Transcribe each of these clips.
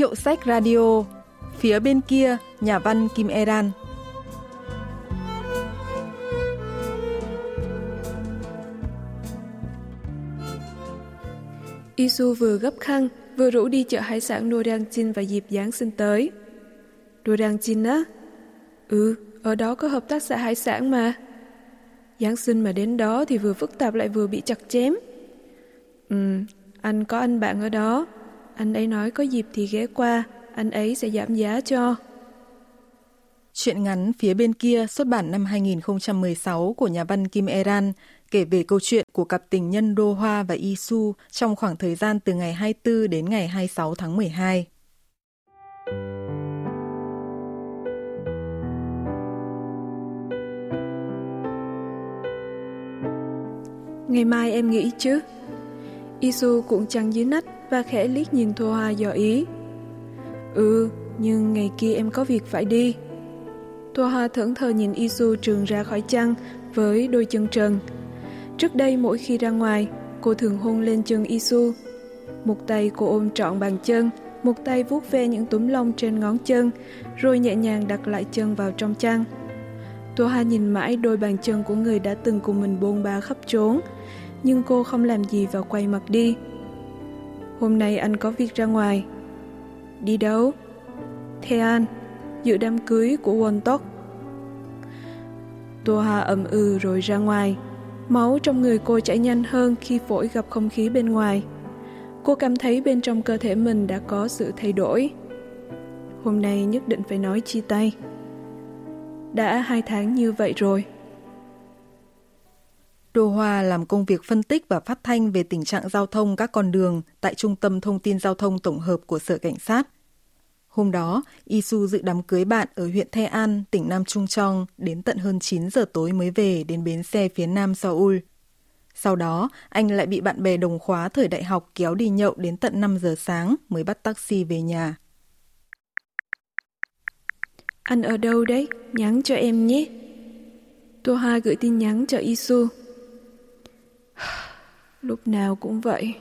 Hiệu sách radio Phía bên kia, nhà văn Kim Eran Isu vừa gấp khăn, vừa rủ đi chợ hải sản Noranjin vào dịp Giáng sinh tới. Noranjin á? Ừ, ở đó có hợp tác xã hải sản mà. Giáng sinh mà đến đó thì vừa phức tạp lại vừa bị chặt chém. Ừ, anh có anh bạn ở đó. Anh ấy nói có dịp thì ghé qua, anh ấy sẽ giảm giá cho. Chuyện ngắn phía bên kia xuất bản năm 2016 của nhà văn Kim Eran kể về câu chuyện của cặp tình nhân Đô Hoa và Isu trong khoảng thời gian từ ngày 24 đến ngày 26 tháng 12. Ngày mai em nghĩ chứ? Isu cũng chăn dưới nách và khẽ liếc nhìn Thô Hoa dò ý. Ừ, nhưng ngày kia em có việc phải đi. Thô Hoa thẫn thờ nhìn Isu trường ra khỏi chăn với đôi chân trần. Trước đây mỗi khi ra ngoài, cô thường hôn lên chân Isu. Một tay cô ôm trọn bàn chân, một tay vuốt ve những túm lông trên ngón chân, rồi nhẹ nhàng đặt lại chân vào trong chăn. Tô Hà nhìn mãi đôi bàn chân của người đã từng cùng mình bôn ba khắp trốn, nhưng cô không làm gì và quay mặt đi. Hôm nay anh có việc ra ngoài. Đi đâu? Thế An, dự đám cưới của Won Tok. Tô Hà ậm ừ rồi ra ngoài. Máu trong người cô chảy nhanh hơn khi phổi gặp không khí bên ngoài. Cô cảm thấy bên trong cơ thể mình đã có sự thay đổi. Hôm nay nhất định phải nói chia tay. Đã hai tháng như vậy rồi. Đô Hoa làm công việc phân tích và phát thanh về tình trạng giao thông các con đường tại Trung tâm Thông tin Giao thông Tổng hợp của Sở Cảnh sát. Hôm đó, Isu dự đám cưới bạn ở huyện Thê An, tỉnh Nam Trung Trong đến tận hơn 9 giờ tối mới về đến bến xe phía nam Seoul. Sau đó, anh lại bị bạn bè đồng khóa thời đại học kéo đi nhậu đến tận 5 giờ sáng mới bắt taxi về nhà. Anh ở đâu đấy? Nhắn cho em nhé. Toha gửi tin nhắn cho Isu. Lúc nào cũng vậy.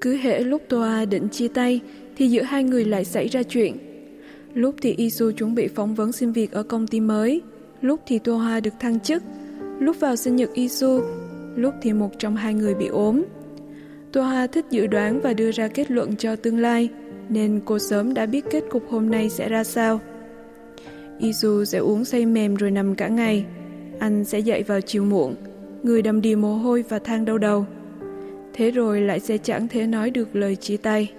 Cứ hễ lúc Toa định chia tay thì giữa hai người lại xảy ra chuyện. Lúc thì Isu chuẩn bị phỏng vấn xin việc ở công ty mới, lúc thì Toa được thăng chức, lúc vào sinh nhật Isu, lúc thì một trong hai người bị ốm. Toa thích dự đoán và đưa ra kết luận cho tương lai, nên cô sớm đã biết kết cục hôm nay sẽ ra sao. Izu sẽ uống say mềm rồi nằm cả ngày. Anh sẽ dậy vào chiều muộn, người đầm đìa mồ hôi và than đau đầu. Thế rồi lại sẽ chẳng thể nói được lời chia tay.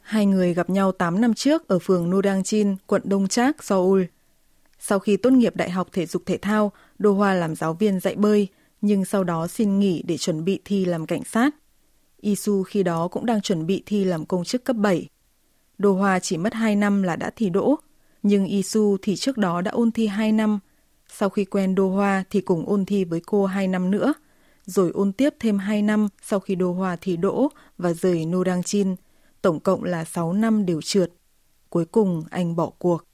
Hai người gặp nhau 8 năm trước ở phường Nodangjin, quận Đông Trác, Seoul. Sau khi tốt nghiệp đại học thể dục thể thao, Đô Hoa làm giáo viên dạy bơi, nhưng sau đó xin nghỉ để chuẩn bị thi làm cảnh sát. Isu khi đó cũng đang chuẩn bị thi làm công chức cấp 7. Đô Hoa chỉ mất 2 năm là đã thi đỗ, nhưng Isu thì trước đó đã ôn thi 2 năm. Sau khi quen Đô Hoa thì cùng ôn thi với cô 2 năm nữa, rồi ôn tiếp thêm 2 năm sau khi Đô Hoa thi đỗ và rời Nô Đăng Chin, Tổng cộng là 6 năm đều trượt. Cuối cùng anh bỏ cuộc.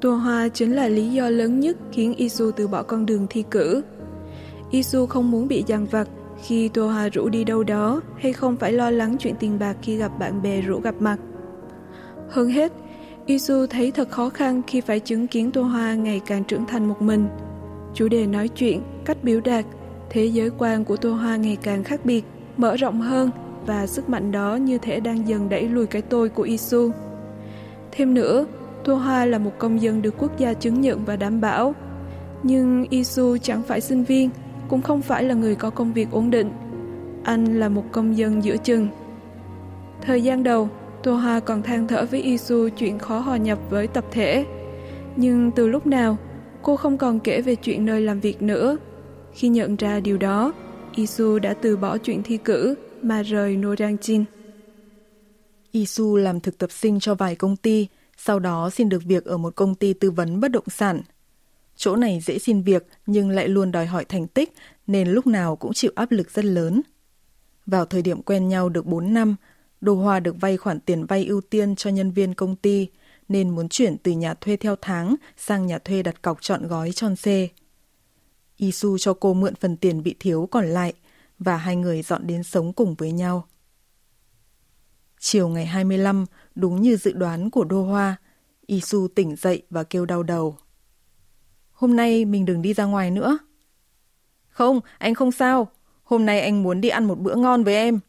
Tô Hoa chính là lý do lớn nhất khiến Isu từ bỏ con đường thi cử. Isu không muốn bị dằn vặt khi Tô Hoa rủ đi đâu đó hay không phải lo lắng chuyện tiền bạc khi gặp bạn bè rủ gặp mặt. Hơn hết, Isu thấy thật khó khăn khi phải chứng kiến Tô Hoa ngày càng trưởng thành một mình. Chủ đề nói chuyện, cách biểu đạt, thế giới quan của Tô Hoa ngày càng khác biệt, mở rộng hơn và sức mạnh đó như thể đang dần đẩy lùi cái tôi của Isu. Thêm nữa, Tô Hoa là một công dân được quốc gia chứng nhận và đảm bảo. Nhưng Isu chẳng phải sinh viên, cũng không phải là người có công việc ổn định. Anh là một công dân giữa chừng. Thời gian đầu, Tô Hoa còn than thở với Isu chuyện khó hòa nhập với tập thể. Nhưng từ lúc nào, cô không còn kể về chuyện nơi làm việc nữa. Khi nhận ra điều đó, Isu đã từ bỏ chuyện thi cử mà rời Norangjin. Isu làm thực tập sinh cho vài công ty, sau đó xin được việc ở một công ty tư vấn bất động sản. Chỗ này dễ xin việc nhưng lại luôn đòi hỏi thành tích nên lúc nào cũng chịu áp lực rất lớn. Vào thời điểm quen nhau được 4 năm, Đồ Hoa được vay khoản tiền vay ưu tiên cho nhân viên công ty, nên muốn chuyển từ nhà thuê theo tháng sang nhà thuê đặt cọc chọn gói tròn xê. Isu cho cô mượn phần tiền bị thiếu còn lại và hai người dọn đến sống cùng với nhau. Chiều ngày 25, đúng như dự đoán của Đô Hoa, Isu tỉnh dậy và kêu đau đầu. Hôm nay mình đừng đi ra ngoài nữa. Không, anh không sao. Hôm nay anh muốn đi ăn một bữa ngon với em.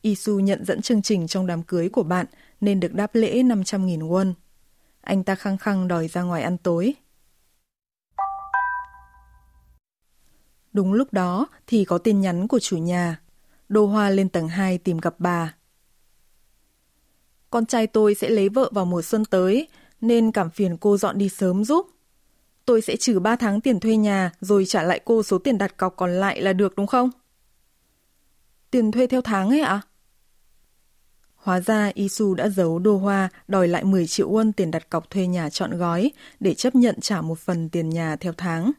Isu nhận dẫn chương trình trong đám cưới của bạn nên được đáp lễ 500.000 won. Anh ta khăng khăng đòi ra ngoài ăn tối. Đúng lúc đó thì có tin nhắn của chủ nhà. Đô Hoa lên tầng 2 tìm gặp bà. Con trai tôi sẽ lấy vợ vào mùa xuân tới, nên cảm phiền cô dọn đi sớm giúp. Tôi sẽ trừ 3 tháng tiền thuê nhà rồi trả lại cô số tiền đặt cọc còn lại là được đúng không? Tiền thuê theo tháng ấy ạ? À? Hóa ra Isu đã giấu đô hoa đòi lại 10 triệu won tiền đặt cọc thuê nhà chọn gói để chấp nhận trả một phần tiền nhà theo tháng.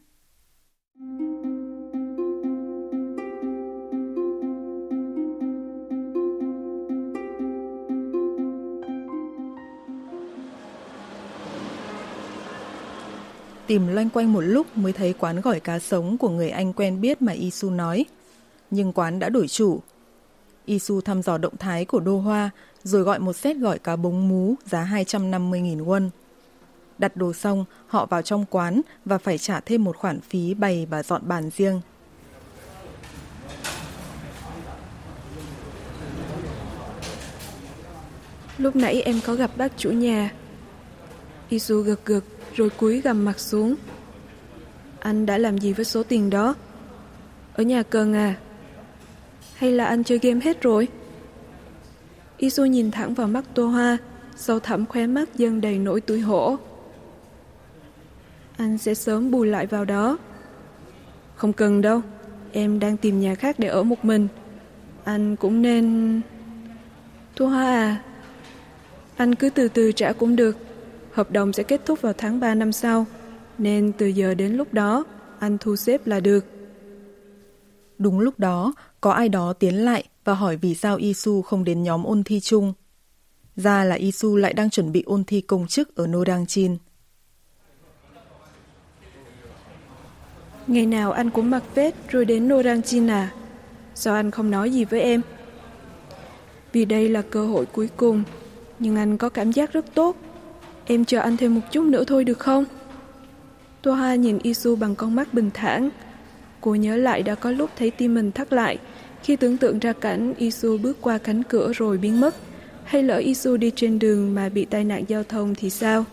Tìm loanh quanh một lúc mới thấy quán gỏi cá sống của người anh quen biết mà Isu nói. Nhưng quán đã đổi chủ. Isu thăm dò động thái của đô hoa rồi gọi một set gỏi cá bống mú giá 250.000 won. Đặt đồ xong, họ vào trong quán và phải trả thêm một khoản phí bày và dọn bàn riêng. Lúc nãy em có gặp bác chủ nhà. Isu gật gật rồi cúi gằm mặt xuống. Anh đã làm gì với số tiền đó? Ở nhà cơn à? Hay là anh chơi game hết rồi? Isu nhìn thẳng vào mắt Tô Hoa, sâu thẳm khóe mắt dâng đầy nỗi tủi hổ. Anh sẽ sớm bù lại vào đó. Không cần đâu, em đang tìm nhà khác để ở một mình. Anh cũng nên... Tô Hoa à, anh cứ từ từ trả cũng được. Hợp đồng sẽ kết thúc vào tháng 3 năm sau, nên từ giờ đến lúc đó, anh thu xếp là được. Đúng lúc đó, có ai đó tiến lại và hỏi vì sao Isu không đến nhóm ôn thi chung. Ra là Isu lại đang chuẩn bị ôn thi công chức ở Nodangchin. Ngày nào anh cũng mặc vest rồi đến Nodangchin à? Sao anh không nói gì với em? Vì đây là cơ hội cuối cùng, nhưng anh có cảm giác rất tốt. Em chờ anh thêm một chút nữa thôi được không? Tô Ha nhìn Isu bằng con mắt bình thản. Cô nhớ lại đã có lúc thấy tim mình thắt lại khi tưởng tượng ra cảnh Isu bước qua cánh cửa rồi biến mất. Hay lỡ Isu đi trên đường mà bị tai nạn giao thông thì sao?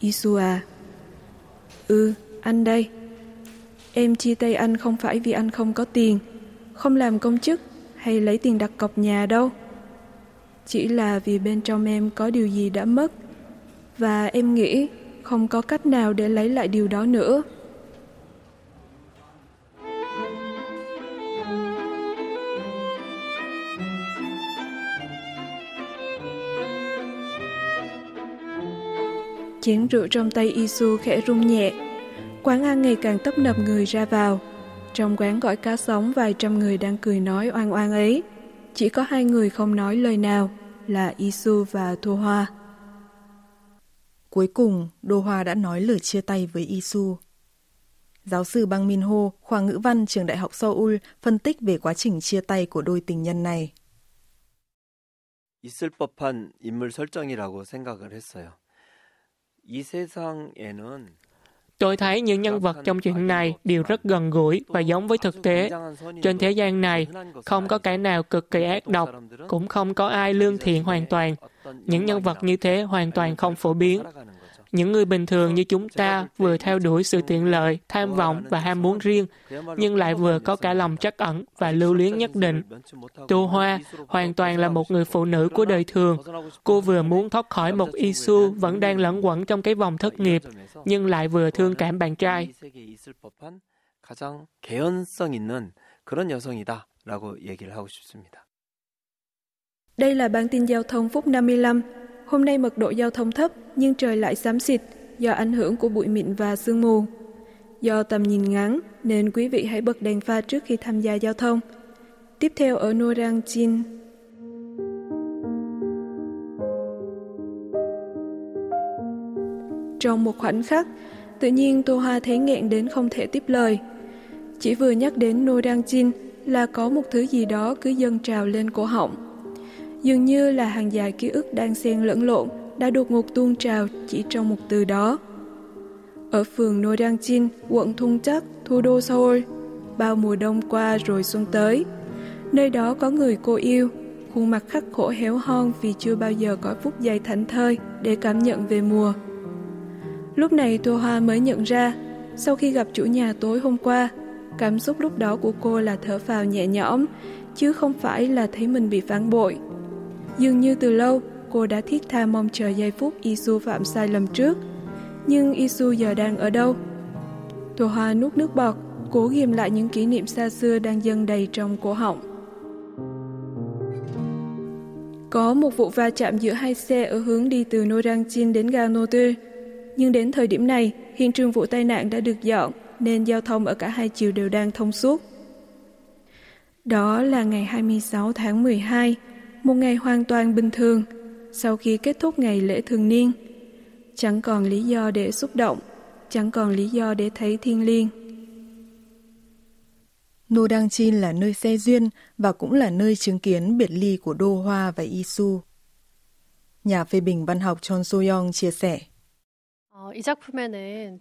Isu à? Ừ, anh đây. Em chia tay anh không phải vì anh không có tiền, không làm công chức hay lấy tiền đặt cọc nhà đâu. Chỉ là vì bên trong em có điều gì đã mất và em nghĩ không có cách nào để lấy lại điều đó nữa. Chén rượu trong tay Isu khẽ rung nhẹ. Quán ăn ngày càng tấp nập người ra vào. Trong quán gọi cá sống vài trăm người đang cười nói oan oan ấy. Chỉ có hai người không nói lời nào, là Isu và Thu Hoa. Cuối cùng, Đô Hoa đã nói lời chia tay với Isu. Giáo sư Bang Min Ho, khoa ngữ văn trường đại học Seoul phân tích về quá trình chia tay của đôi tình nhân này. 있을 법한 인물 설정이라고 생각을 했어요. 이 세상에는 Tôi thấy những nhân vật trong chuyện này đều rất gần gũi và giống với thực tế. Trên thế gian này, không có kẻ nào cực kỳ ác độc, cũng không có ai lương thiện hoàn toàn. Những nhân vật như thế hoàn toàn không phổ biến. Những người bình thường như chúng ta vừa theo đuổi sự tiện lợi, tham vọng và ham muốn riêng, nhưng lại vừa có cả lòng trắc ẩn và lưu luyến nhất định. Tô Hoa hoàn toàn là một người phụ nữ của đời thường. Cô vừa muốn thoát khỏi một Isu vẫn đang lẫn quẩn trong cái vòng thất nghiệp, nhưng lại vừa thương cảm bạn trai. 가장 개연성 있는 그런 여성이다라고 얘기를 하고 싶습니다. Đây là bản tin giao thông phút 55 Hôm nay mật độ giao thông thấp nhưng trời lại xám xịt do ảnh hưởng của bụi mịn và sương mù. Do tầm nhìn ngắn nên quý vị hãy bật đèn pha trước khi tham gia giao thông. Tiếp theo ở Norangjin, Trong một khoảnh khắc, tự nhiên Tô Hoa thấy nghẹn đến không thể tiếp lời. Chỉ vừa nhắc đến Norang Chin là có một thứ gì đó cứ dâng trào lên cổ họng. Dường như là hàng dài ký ức đang xen lẫn lộn đã đột ngột tuôn trào chỉ trong một từ đó. Ở phường Nô Đăng Chinh, quận Thung Chắc, thủ đô Seoul, bao mùa đông qua rồi xuân tới. Nơi đó có người cô yêu, khuôn mặt khắc khổ héo hon vì chưa bao giờ có phút giây thảnh thơi để cảm nhận về mùa. Lúc này Tô Hoa mới nhận ra, sau khi gặp chủ nhà tối hôm qua, cảm xúc lúc đó của cô là thở phào nhẹ nhõm, chứ không phải là thấy mình bị phản bội. Dường như từ lâu, cô đã thiết tha mong chờ giây phút Isu phạm sai lầm trước. Nhưng Isu giờ đang ở đâu? Thu Hoa nuốt nước bọt, cố ghim lại những kỷ niệm xa xưa đang dâng đầy trong cổ họng. Có một vụ va chạm giữa hai xe ở hướng đi từ Norangjin đến ga Note nhưng đến thời điểm này, hiện trường vụ tai nạn đã được dọn nên giao thông ở cả hai chiều đều đang thông suốt. Đó là ngày 26 tháng 12, một ngày hoàn toàn bình thường, sau khi kết thúc ngày lễ thường niên. Chẳng còn lý do để xúc động, chẳng còn lý do để thấy thiên liêng. Nô Đăng Chin là nơi xe duyên và cũng là nơi chứng kiến biệt ly của Đô Hoa và Isu. Nhà phê bình văn học Chon So-young chia sẻ. 이 작품에는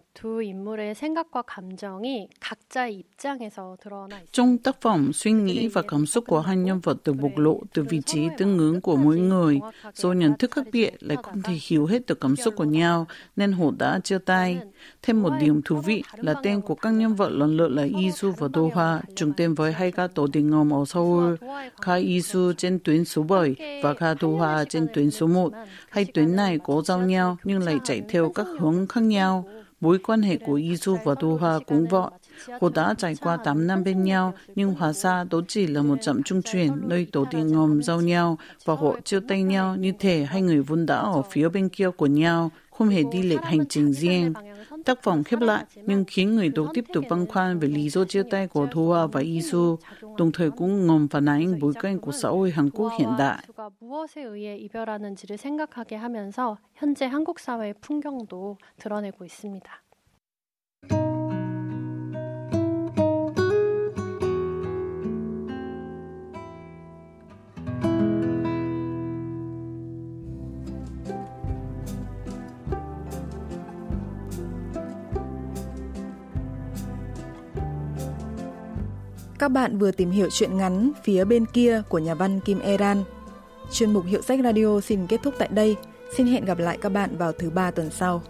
Trong tác phẩm, suy nghĩ và cảm xúc của hai nhân vật được bộc lộ từ vị trí tương ứng của mỗi người, do nhận thức khác biệt lại không thể hiểu hết được cảm xúc của nhau, nên họ đã chia tay. Thêm một điểm thú vị là tên của các nhân vật lần lượt là Isu và Doha, trùng tên với hai ca tổ đình ngầm ở Seoul, ca Isu trên tuyến số 7 và ca Doha trên tuyến số 1. Hai tuyến này có giao nhau nhưng lại chạy theo các hướng khác nhau. Mối quan hệ của Isu và Doha cũng vậy. Họ đã trải qua 8 năm bên nhau, nhưng hóa ra đó chỉ là một trạm trung chuyển nơi tổ tiên ngầm giao nhau và họ chia tay nhau như thể hai người vốn đã ở phía bên kia của nhau, không hề đi lệch hành trình riêng. Tác phẩm khép lại nhưng khiến người đọc tiếp tục băn khoăn về lý do chia tay của Thu Hoa và Isu, đồng thời cũng ngầm phản ánh bối cảnh của xã hội Hàn Quốc hiện đại. 무엇에 의해 이별하는지를 생각하게 하면서 현재 한국 사회의 풍경도 드러내고 있습니다. Các bạn vừa tìm hiểu chuyện ngắn Phía bên kia của nhà văn Kim Eran. Chuyên mục Hiệu sách Radio xin kết thúc tại đây. Xin hẹn gặp lại các bạn vào thứ ba tuần sau.